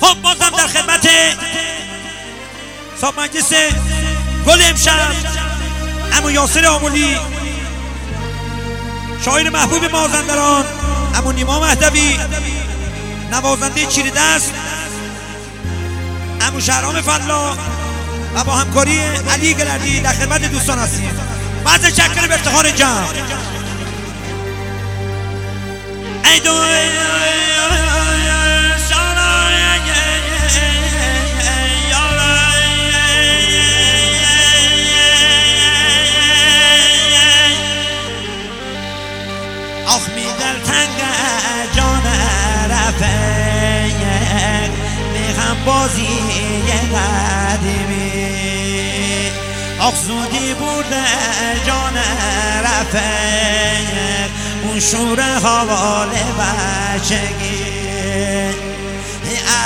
خب بازم در خدمت صاحب مجلس گل امشب امو یاسر آمولی شاعر محبوب مازندران امو نیما مهدوی نوازنده چیری دست امو شهرام فلا و با همکاری علی گلردی در خدمت دوستان هستیم. بعد چکر به افتخار جمع. ای قدیمی آخ زودی جان رفیق اون شور حوال بچگی.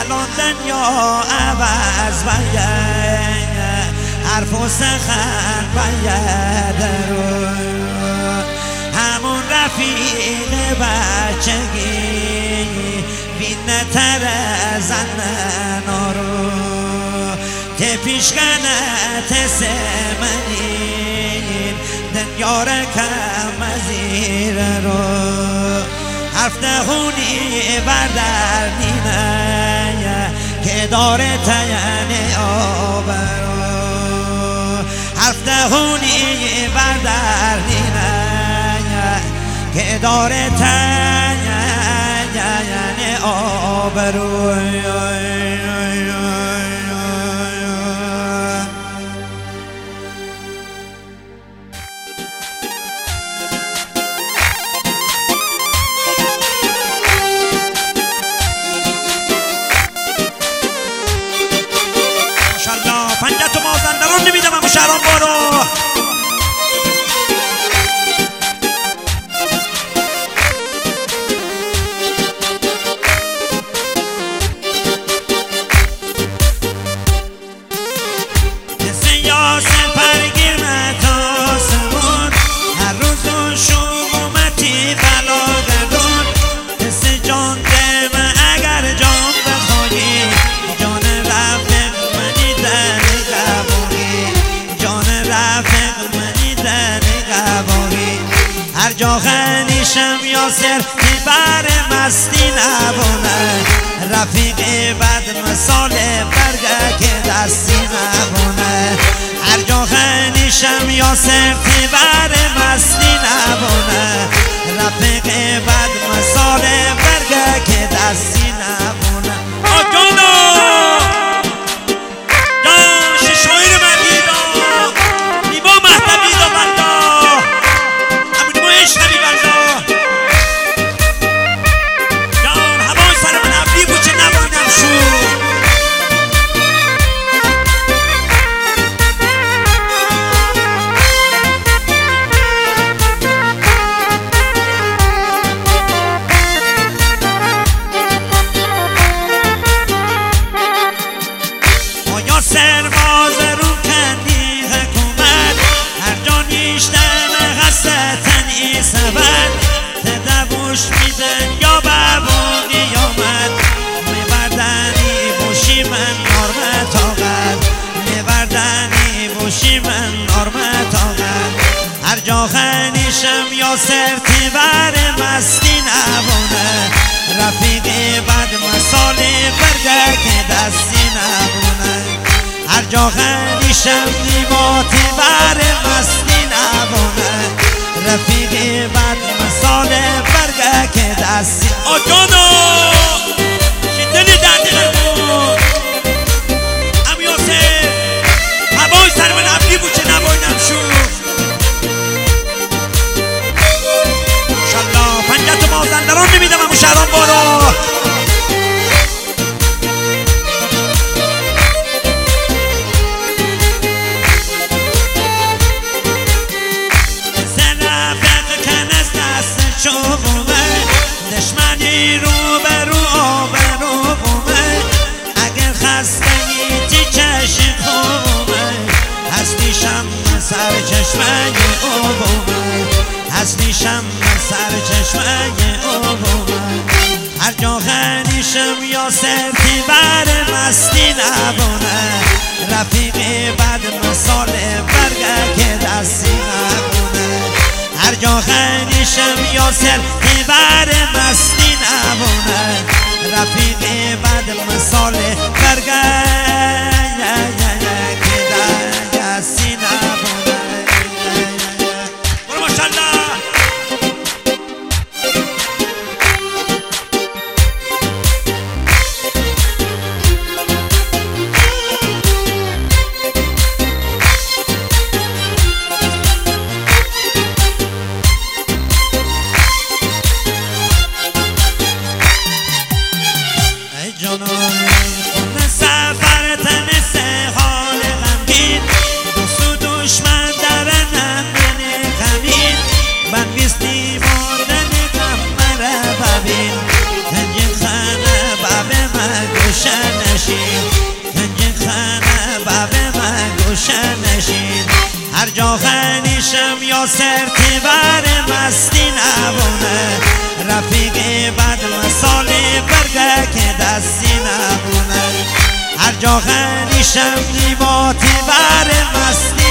الان دنیا عوض باید حرف و سخن باید رو همون رفیق بچگی. بینه تر زن رو که پیش کنت سمنین دنیا کم زیر رو. حرف دهونی بردر نینه که داره تین آبرو حرف دهونی بردر نینه که داره تین آبرو مازندران نمیدم یاسر که بر مستی نبونه رفیق بد مثال برگه که دستی نبونه هر جا خنیشم یاسر که بر مستی نبونه رفیق بد مثال برگه که دستی نبونه سرتی بر مستی نبونه. رفیق بد مسال برگه که دستی نبونه. هر جا خنیشم نیماتی بر مستی نبونه. رفیق بد مسال برگه که دستی. آجانا شبومه دشمنی رو به رو آبرو بومه اگر خستگی تی چشم خوبه هستیشم سر چشمه او بومه هستیشم سر چشمه او بومه هر جا خنیشم یا سرتی بر مستی نبونه رفیق بد مثال برگه که دستی نبونه هر جا خنیشم یا سرتی بر مستی نبونه رفیق بد مثال برگه یا سرتی بر مستی نبونه رفیق بد مثال برگه که دستی نبونه هر جا خنیشم نیماتی بر مستی